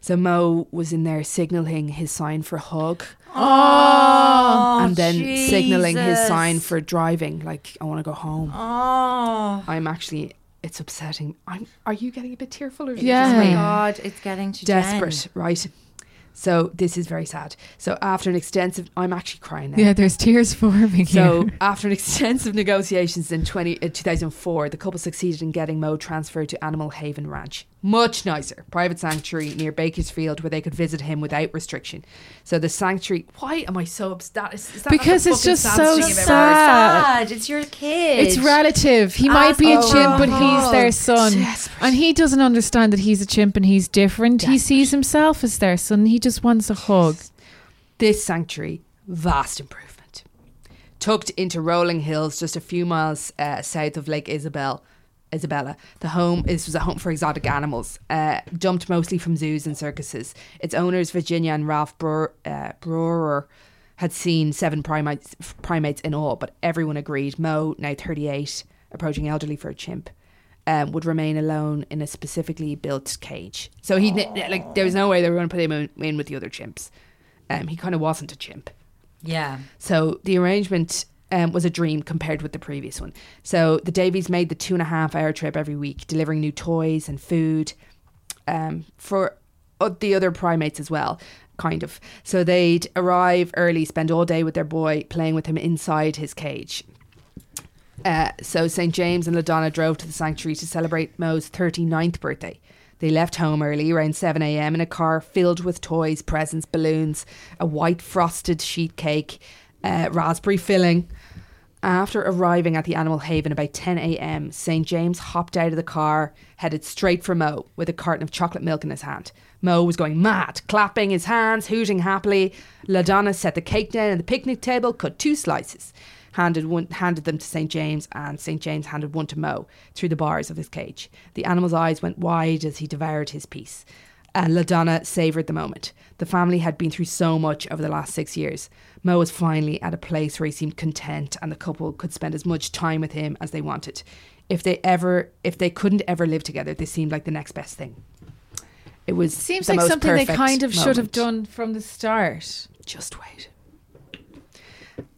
So Moe was in there signalling his sign for hug. Oh, and then signalling his Jesus. sign for driving, like I want to go home. Oh. I'm actually, it's upsetting. I'm. Are you getting a bit tearful or Yeah. just Oh my god, it's getting to desperate, Jen. right? So this is very sad. So after an extensive, I'm actually crying now. Yeah, there's tears (laughs) forming So here. after an extensive negotiations in 20, uh, 2004, the couple succeeded in getting Moe transferred to Animal Haven Ranch. Much nicer, private sanctuary near Bakersfield where they could visit him without restriction. So the sanctuary. Why am I so upset? Is, is that Because it's just so thing I've ever sad. Sad. It's your kid. It's relative. He might be a Ask chimp, but he's their son. Desperate. And he doesn't understand that he's a chimp and he's different. He sees himself as their son. He just wants a hug. This sanctuary, vast improvement. Tucked into rolling hills just a few miles uh, south of Lake Isabel, Isabella, the home is was a home for exotic animals, uh, dumped mostly from zoos and circuses. Its owners, Virginia and Ralph Brewer, uh, Brewer, had seen seven primates, primates in all, but everyone agreed Moe, now 38, approaching elderly for a chimp, um, would remain alone in a specifically built cage. So he like there was no way they were going to put him in, in with the other chimps. Um, he kind of wasn't a chimp. Yeah. So the arrangement um, was a dream compared with the previous one. So the Davies made the two and a half hour trip every week, delivering new toys and food um, for the other primates as well, kind of. So they'd arrive early, spend all day with their boy, playing with him inside his cage. Uh, so St. James and LaDonna drove to the sanctuary to celebrate Moe's 39th birthday. They left home early, around 7 a.m., in a car filled with toys, presents, balloons, a white frosted sheet cake, uh, raspberry filling. After arriving at the Animal Haven about 10 a.m., St. James hopped out of the car, headed straight for Moe with a carton of chocolate milk in his hand. Moe was going mad, clapping his hands, hooting happily. LaDonna set the cake down on the picnic table, cut two slices, handed one, handed them to St. James, and St. James handed one to Moe through the bars of his cage. The animal's eyes went wide as he devoured his piece. And LaDonna savoured the moment. The family had been through so much over the last six years. Moe was finally at a place where he seemed content and the couple could spend as much time with him as they wanted. If they ever if they couldn't ever live together, this seemed like the next best thing. It was Seems like something they kind of should have done from the start. Just wait.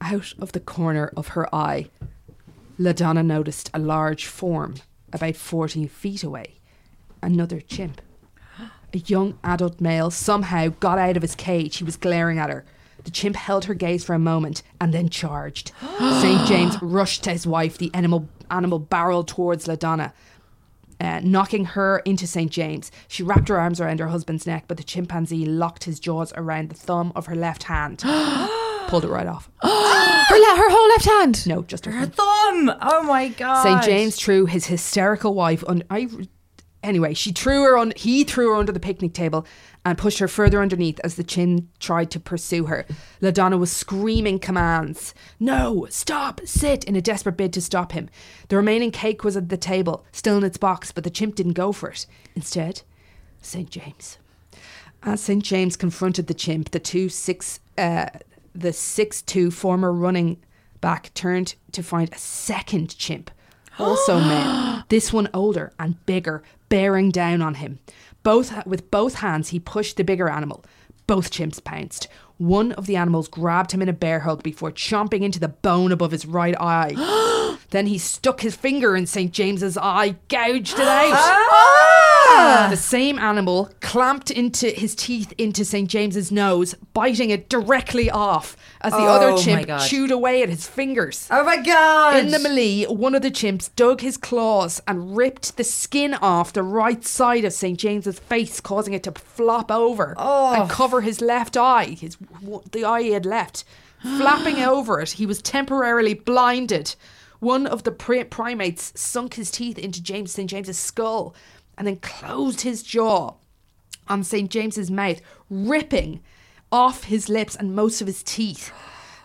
Out of the corner of her eye, LaDonna noticed a large form about 40 feet away. Another chimp. A young adult male somehow got out of his cage. He was glaring at her. The chimp held her gaze for a moment and then charged. (gasps) St. James rushed to his wife. The animal, animal barreled towards LaDonna, uh, knocking her into St. James. She wrapped her arms around her husband's neck, but the chimpanzee locked his jaws around the thumb of her left hand. (gasps) Pulled it right off. (gasps) Her, le- her whole left hand. No, just her Her thumb. thumb. Oh my god. St. James threw his hysterical wife on. I anyway, she threw her on. He threw her under the picnic table and pushed her further underneath as the chin tried to pursue her. LaDonna was screaming commands: "No, stop, sit!" in a desperate bid to stop him. The remaining cake was at the table, still in its box, but the chimp didn't go for it. Instead, St. James. As St. James confronted the chimp, the two six, uh, the six two former running back turned to find a second chimp, also male. (gasps) This one older and bigger, bearing down on him. Both with both hands, he pushed the bigger animal. Both chimps pounced. One of the animals grabbed him in a bear hug before chomping into the bone above his right eye. (gasps) then he stuck his finger in St. James's eye, gouged it out. (gasps) Ah! Ah! The same animal clamped into his teeth into St. James's nose, biting it directly off as the Oh other my chimp God. chewed away at his fingers. Oh my god. In the melee, one of the chimps dug his claws and ripped the skin off the right side of St. James's face, causing it to flop over and oh. cover his left eye, his the eye he had left. (gasps) Flapping over it, he was temporarily blinded. One of the pri- primates sunk his teeth into James St. James's skull and then closed his jaw on St. James's mouth, ripping off his lips and most of his teeth.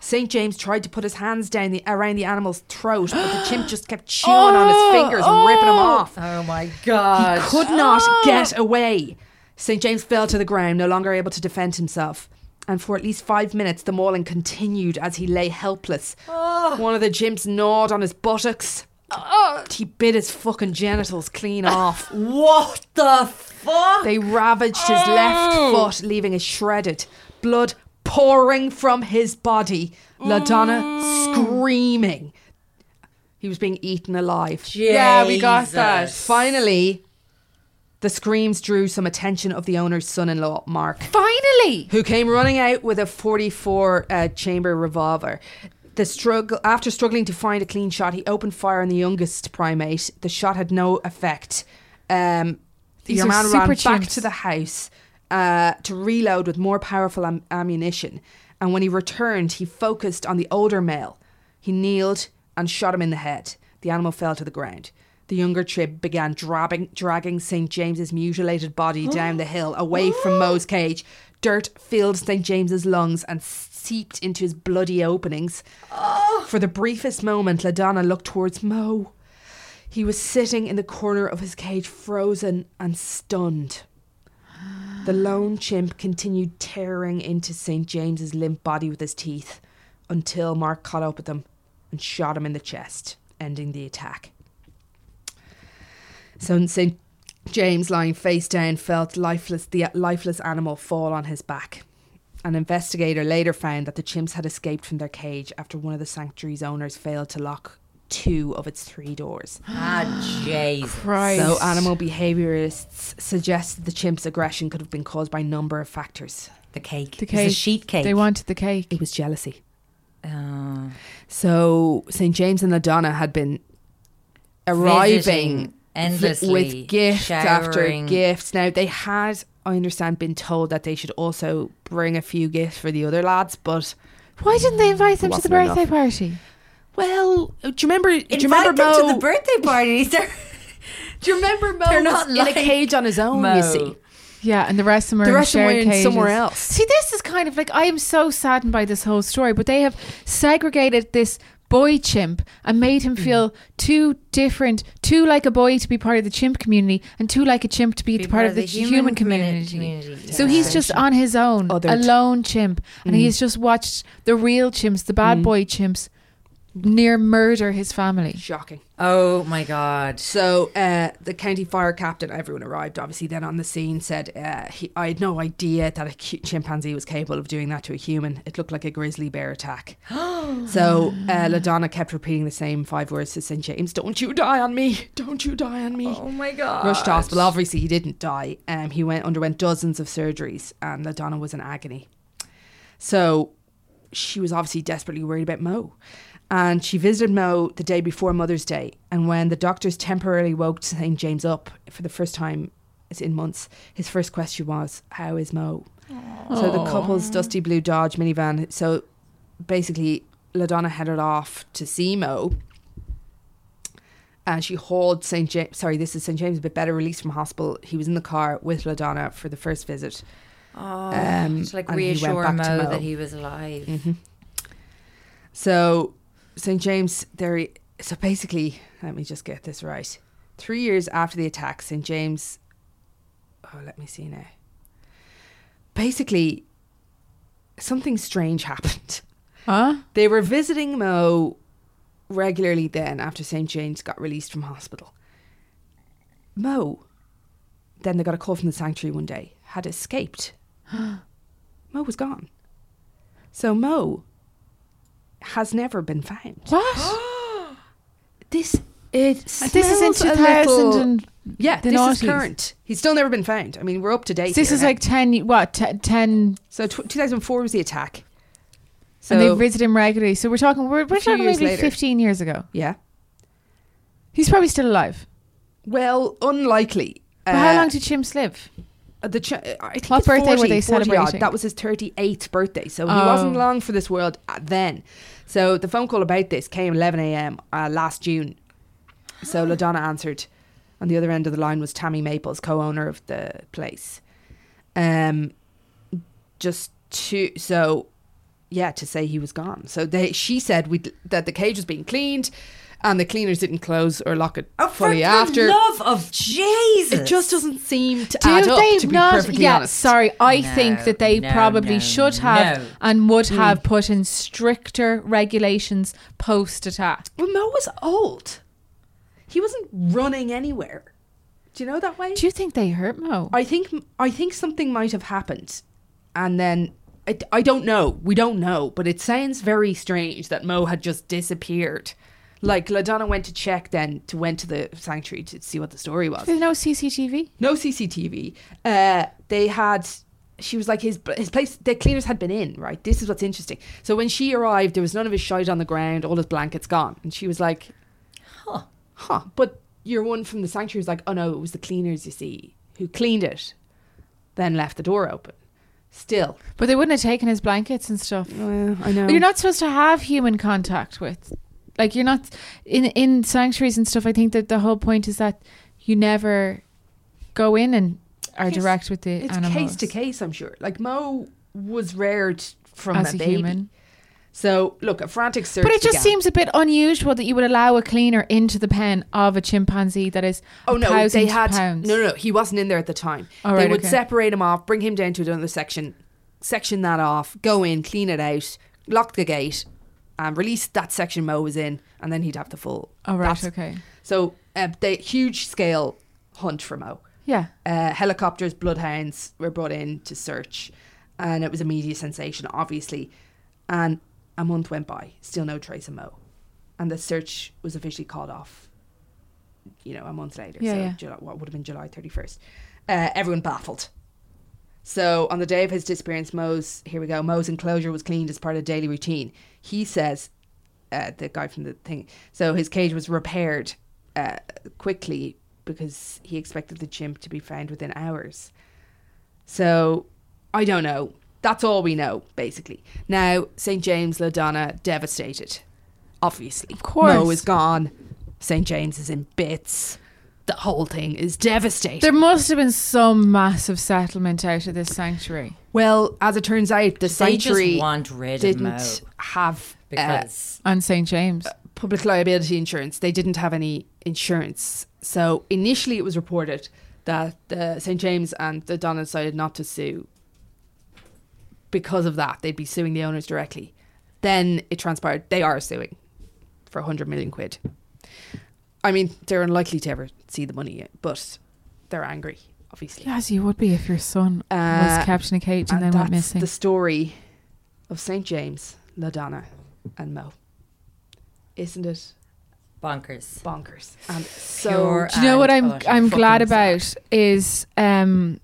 St. James tried to put his hands down the, around the animal's throat, but the chimp just kept chewing on his fingers and ripping them oh! off. Oh my god. He could not ah! get away. St. James fell to the ground, no longer able to defend himself. And for at least five minutes, the mauling continued as he lay helpless. Ah! One of the chimps gnawed on his buttocks. He bit his fucking genitals clean (laughs) off. What the fuck? They ravaged his left foot, leaving it shredded. Blood pouring from his body. LaDonna screaming. He was being eaten alive. Yeah, we got that. Finally, the screams drew some attention of the owner's son in law, Mark, Finally. who came running out with a 44 uh, chamber revolver. The struggle after struggling to find a clean shot, he opened fire on the youngest primate. The shot had no effect. Um, These your are man ran back chimps. to the house uh, to reload with more powerful am- ammunition. And when he returned, he focused on the older male. He kneeled and shot him in the head. The animal fell to the ground. The younger chib began dragging, dragging St. James's mutilated body down the (gasps) hill away from Moe's cage. Dirt filled St. James's lungs and seeped into his bloody openings. Oh. For the briefest moment, LaDonna looked towards Moe. He was sitting in the corner of his cage, frozen and stunned. The lone chimp continued tearing into St. James's limp body with his teeth until Mark caught up with him and shot him in the chest, ending the attack. So St. James, lying face down, felt lifeless the lifeless animal fall on his back. An investigator later found that the chimps had escaped from their cage after one of the sanctuary's owners failed to lock two of its three doors. (gasps) Ah, Jesus. Christ. So, animal behaviorists suggest the chimp's aggression could have been caused by a number of factors. The cake. The It's a cake. sheet cake. They wanted the cake. It was jealousy. Oh. So, St. James and LaDonna had been arriving Visiting endlessly, with gift after showering. gift. Now, they had, I understand, been told that they should also bring a few gifts for the other lads, but Why didn't they invite them to the birthday enough. party? well, do you remember? do you Invite remember them Moe? to the birthday party? (laughs) They're, (laughs) do you remember Moe? They're was not in a cage on his own. Moe. You see, Yeah, and the rest of them are The in rest of them shared were in cages. somewhere else. See, this is kind of like I am so saddened by this whole story, but they have segregated this boy chimp and made him feel mm. too different, too like a boy to be part of the chimp community, and too like a chimp to be, part of the, human, community. community. So he's just on his own, Othered. a lone chimp, and he's mm. just watched the real chimps, the bad mm. boy chimps, near murder his family. Shocking. Oh my god. So uh, the county fire captain, everyone arrived obviously then on the scene, said, uh, he, I had no idea that a cu- chimpanzee was capable of doing that to a human. It looked like a grizzly bear attack. (gasps) so uh, LaDonna kept repeating the same five words to St. James, don't you die on me, don't you die on me. Oh my god. Rushed to hospital. Obviously, he didn't die. Um, he went underwent dozens of surgeries, and LaDonna was in agony. So she was obviously desperately worried about Moe. And she visited Moe the day before Mother's Day. And when the doctors temporarily woke St. James up for the first time in months, his first question was, How is Moe? So the couple's dusty blue Dodge minivan. So basically, LaDonna headed off to see Moe. And she hauled St. James, sorry, this is St. James, a bit better, released from hospital. He was in the car with LaDonna for the first visit. Oh, Um, to like reassure Moe, to Moe. that he was alive. So St. James, there. So basically, let me just get this right. Three years after the attack, St. James. Oh, let me see now. Basically, something strange (laughs) happened. Huh? They were visiting Moe regularly then after St. James got released from hospital. Moe, then they got a call from the sanctuary one day, had escaped. (gasps) Moe was gone. So Moe has never been found. What? (gasps) This it And this is in smells a 2000 little- and yeah, the this noughties. is current. He's still never been found. I mean, we're up to date. this here is now. like 10, what, te- 10, so. Tw- 2004 was the attack. So and they visit him regularly. So we're talking, we're, we're talking years maybe later. 15 years ago. yeah. He's probably still alive. Well, unlikely. But how Uh, long did Chimps live? Uh, the ch- I think What birthday were 40, they 40 odd. celebrating? That was his 38th birthday. So he Oh. wasn't long for this world uh, then. So the phone call about this came 11 a.m. Uh, last June. So (gasps) LaDonna answered. On the other end of the line was Tammy Maples, co-owner of the place. Um, just to so, yeah, to say he was gone. So they, she said we that the cage was being cleaned, and the cleaners didn't close or lock it Oh, for fully the after. love of Jesus! It just doesn't seem to Do add up. they To be not? perfectly yeah, honest, sorry. I No, think that they no, probably no, should have no. and would Hmm. have put in stricter regulations post attack. Well, Moe was old. He wasn't running anywhere. Do you know that way? Do you think they hurt Moe? I think I think something might have happened, and then I, I don't know. We don't know, but it sounds very strange that Moe had just disappeared. Like LaDonna went to check, then to went to the sanctuary to see what the story was. There's no CCTV. No CCTV. Uh, they had. She was like his his place. The cleaners had been in. Right. This is what's interesting. So when she arrived, there was none of his shite on the ground. All his blankets gone, and she was like, Huh. huh. But your one from the sanctuary was like, oh no, it was the cleaners, you see, who cleaned it, then left the door open. Still, But they wouldn't have taken his blankets and stuff. well, I know. But You're not supposed to have human contact with. Like you're not in in sanctuaries and stuff. I think that the whole point is that you never go in and are direct with the animals. It's animals. case to case, I'm sure. Like Moe was reared from As a, a baby. human. So look, a frantic search. But it just began. seems a bit unusual that you would allow a cleaner into the pen of a chimpanzee that is Oh no, they had pounds. no, no, no. He wasn't in there at the time. They right, would okay. separate him off, bring him down to another section, section that off, go in, clean it out, lock the gate, and release that section Moe was in, and then he'd have the full. Oh right, that's- okay. So uh, they huge scale hunt for Moe. Yeah. Uh, helicopters, bloodhounds were brought in to search, and it was a media sensation, obviously. And a month went by, still no trace of Moe, and the search was officially called off. You know, a month later, Yeah, so yeah. July, what would have been July thirty first. Uh, everyone baffled. So on the day of his disappearance, Moe's here we go. Moe's enclosure was cleaned as part of daily routine. He says, uh, the guy from the thing. So his cage was repaired uh, quickly because he expected the chimp to be found within hours. So I don't know. That's all we know, basically. Now, St. James, LaDonna, devastated. Obviously. Of course. Moe is gone. St. James is in bits. The whole thing is devastating. There must have been some massive settlement out of this sanctuary. well, as it turns out, the They sanctuary just want rid of didn't Moe have uh, because And St. James. public liability insurance. They didn't have any insurance. So initially it was reported that the St. James and the Donna decided not to sue because of that. They'd be suing the owners directly. Then it transpired they are suing. for 100 million quid. I mean, they're unlikely to ever see the money, but they're angry, obviously. As you would be if your son Uh, was kept in a cage and, and then went missing. the story of St. James, LaDonna, and Moe. Isn't it Bonkers. bonkers? And so Pure Do you know what I'm utter. I'm glad fucking about is um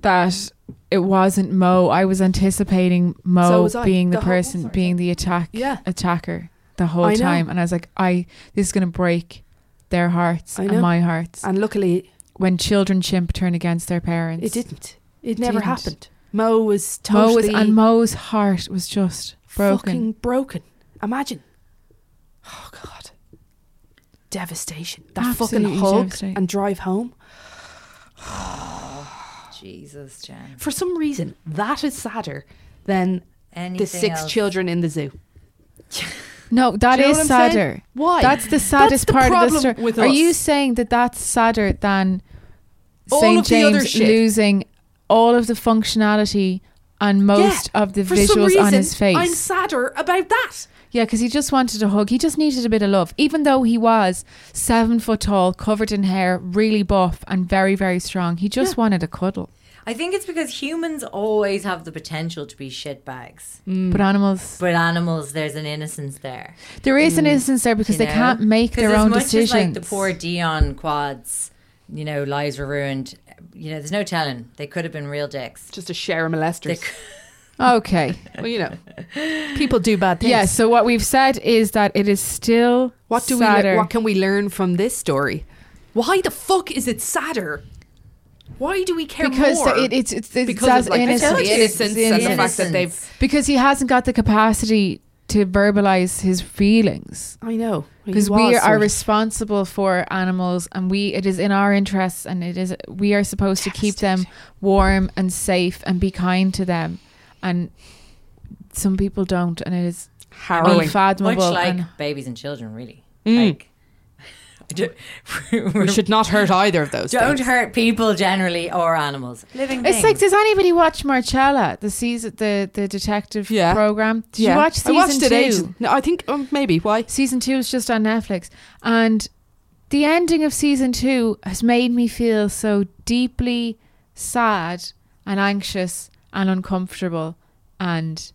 that it wasn't Moe. I was anticipating Moe So was being the, The whole- person sorry, being the attack Yeah. attacker the whole I know. time and I was like I this is going to break their hearts and my hearts and luckily when children chimp turn against their parents. it didn't. It never Didn't. happened. Moe was Moe totally was and Moe's heart was just broken. fucking broken. Imagine. Oh God. Devastation. That Absolutely fucking hug and drive home. (sighs) Jesus, Jen. For some reason, that is sadder than Anything the six else? children in the zoo. (laughs) No, that Do you know is what saying? sadder. Why? That's the saddest the part of the story. with Are you saying that that's sadder than St. of the other James losing all of the functionality and most Yeah, of the visuals reason, on his face? I'm sadder about that. yeah, because he just wanted a hug. He just needed a bit of love. Even though he was seven foot tall, covered in hair, really buff, and very, very strong, he just wanted a cuddle. I think it's because humans always have the potential to be shitbags. Mm. But animals, But animals, there's an innocence there. there is an innocence there because you they know? can't make their as own much decisions. As like the poor Dionne quads, you know, lives were ruined. You know, there's no telling. They could have been real dicks. Just a share of molesters. They (laughs) okay. (laughs) well, you know, people do bad things. Yeah, so what we've said is that it is still What do we? sadder. lear- What can we learn from this story? Why the fuck is it sadder? Why do we care because more? it, it's it's, it's because that's of like the innocent. innocence It's and the fact that they've. because he hasn't got the capacity to verbalize his feelings I know because we was are responsible for animals and we it is in our interests and it is we are supposed to keep them warm and safe and be kind to them and some people don't and it is harrowing. Much unfathomable like and babies and children, really. Mm. Like, (laughs) We should not hurt either of those. don't things. hurt people generally or animals. Living it's things. like does anybody watch Marcella the season the the detective Yeah. program did Yeah. you watch season I watched it two ages. No, I think um, maybe why. season two is just on Netflix, and the ending of season two has made me feel so deeply sad and anxious and uncomfortable, and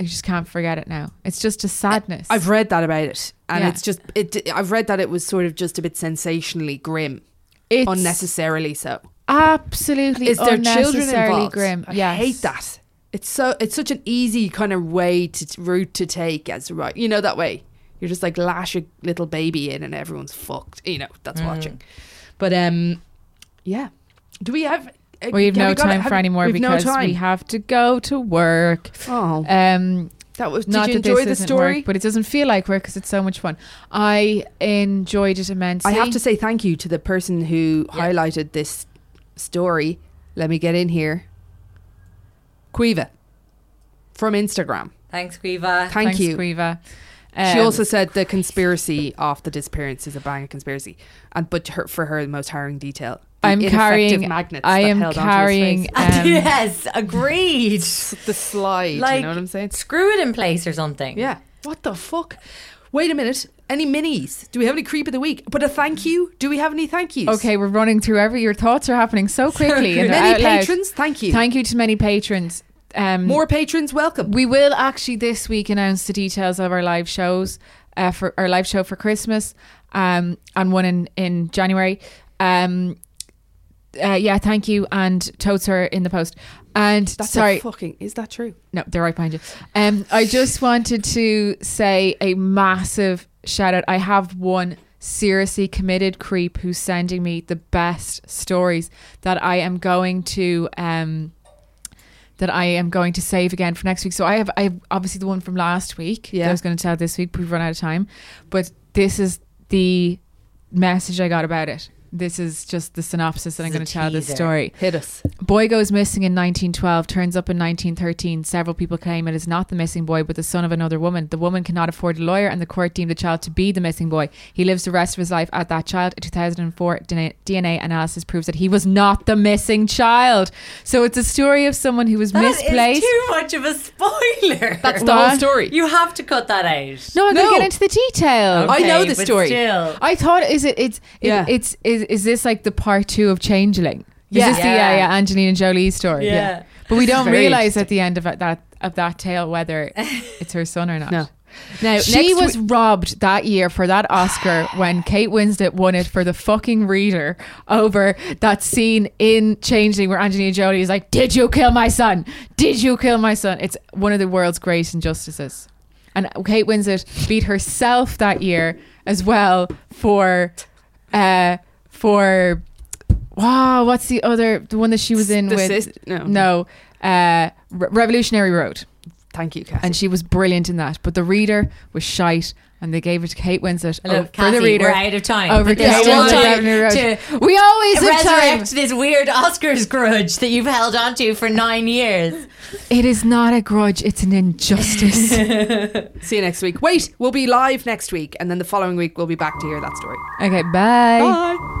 I just can't forget it now. It's just a sadness. I've read that about it, and Yeah. it's just it. I've read that it was sort of just a bit sensationally grim, it's unnecessarily so. absolutely Is there children involved? grim. I yes. hate that. It's so it's such an easy kind of way to route to take as right. You know that way. You're just like lash a little baby in and everyone's fucked. You know that's Mm. watching. But um, yeah. Do we have? We have have no we time have- for any more we've no because we have to go to work. Oh, Um, that was. Did not you that enjoy this the isn't story? work, but it doesn't feel like work because it's so much fun. I enjoyed it immensely. I have to say thank you to the person who highlighted this story. Let me get in here. Quiva from Instagram. Thanks, Quiva. Thank Thanks, you. Quiva. she Um, also said the conspiracy of the disappearance is a bang conspiracy, and but her, for her the most harrowing detail. I'm carrying. magnets. I am held onto his carrying. Um, (laughs) yes, agreed. (laughs) the slide. like, you know what I'm saying? Screw it in place or something. Yeah. What the fuck? Wait a minute. Any minis? Do we have any creep of the week? But a thank you? Do we have any thank yous? Okay, we're running through every. Your thoughts are happening so quickly. and Many patrons. Thank you. Thank you to many patrons. Um, More patrons. Welcome. We will actually this week announce the details of our live shows uh, for our live show for Christmas, um, and one in in January. Um, uh, yeah, thank you, and totes are in the post. And That's sorry, fucking. Is that true? no, they're right behind you. Um, I just wanted to say a massive shout out. I have one seriously committed creep who's sending me the best stories that I am going to um that I am going to save again for next week. So I have I have obviously the one from last week that Yeah. I was going to tell this week, but we've run out of time. But this is the message I got about it. This is just the synopsis that I'm going to tell this story. Hit us. Boy goes missing in 1912, turns up in 1913. Several people claim it is not the missing boy, but the son of another woman. The woman cannot afford a lawyer, and the court deemed the child to be the missing boy. He lives the rest of his life at that child. In 2004, DNA analysis proves that he was not the missing child. So it's a story of someone who was misplaced. That is misplaced. too much of a spoiler. That's the whole story. You have to cut that out. no, I'm No. going to get into the detail. I know the story. Still. I thought is it it's it, Yeah. it's is, is this like the part two of Changeling? Is Yeah. this the yeah, Yeah. yeah, Angelina Jolie story? Yeah. But we don't realize at the end of that of that tale whether (laughs) it's her son or not. No. Now, She was week- robbed that year for that Oscar (sighs) when Kate Winslet won it for the fucking reader over that scene in Changeling where Angelina Jolie is like, Did you kill my son? Did you kill my son? It's one of the world's great injustices. And Kate Winslet beat herself that year as well for uh for wow, what's the other the one that she was in The with sis- no. no uh Re- Revolutionary Road Thank you, Cassie. and she was brilliant in that. But the reader was shite, and they gave it to Kate Winslet Hello, oh, for the reader. we're out of time. Over But Kate Winslet, time Revenue Road. to We always have time. resurrect this weird Oscars grudge that you've held onto for nine years. It is not a grudge; it's an injustice. (laughs) (laughs) See you next week. Wait, we'll be live next week, and then the following week we'll be back to hear that story. okay, bye. Bye.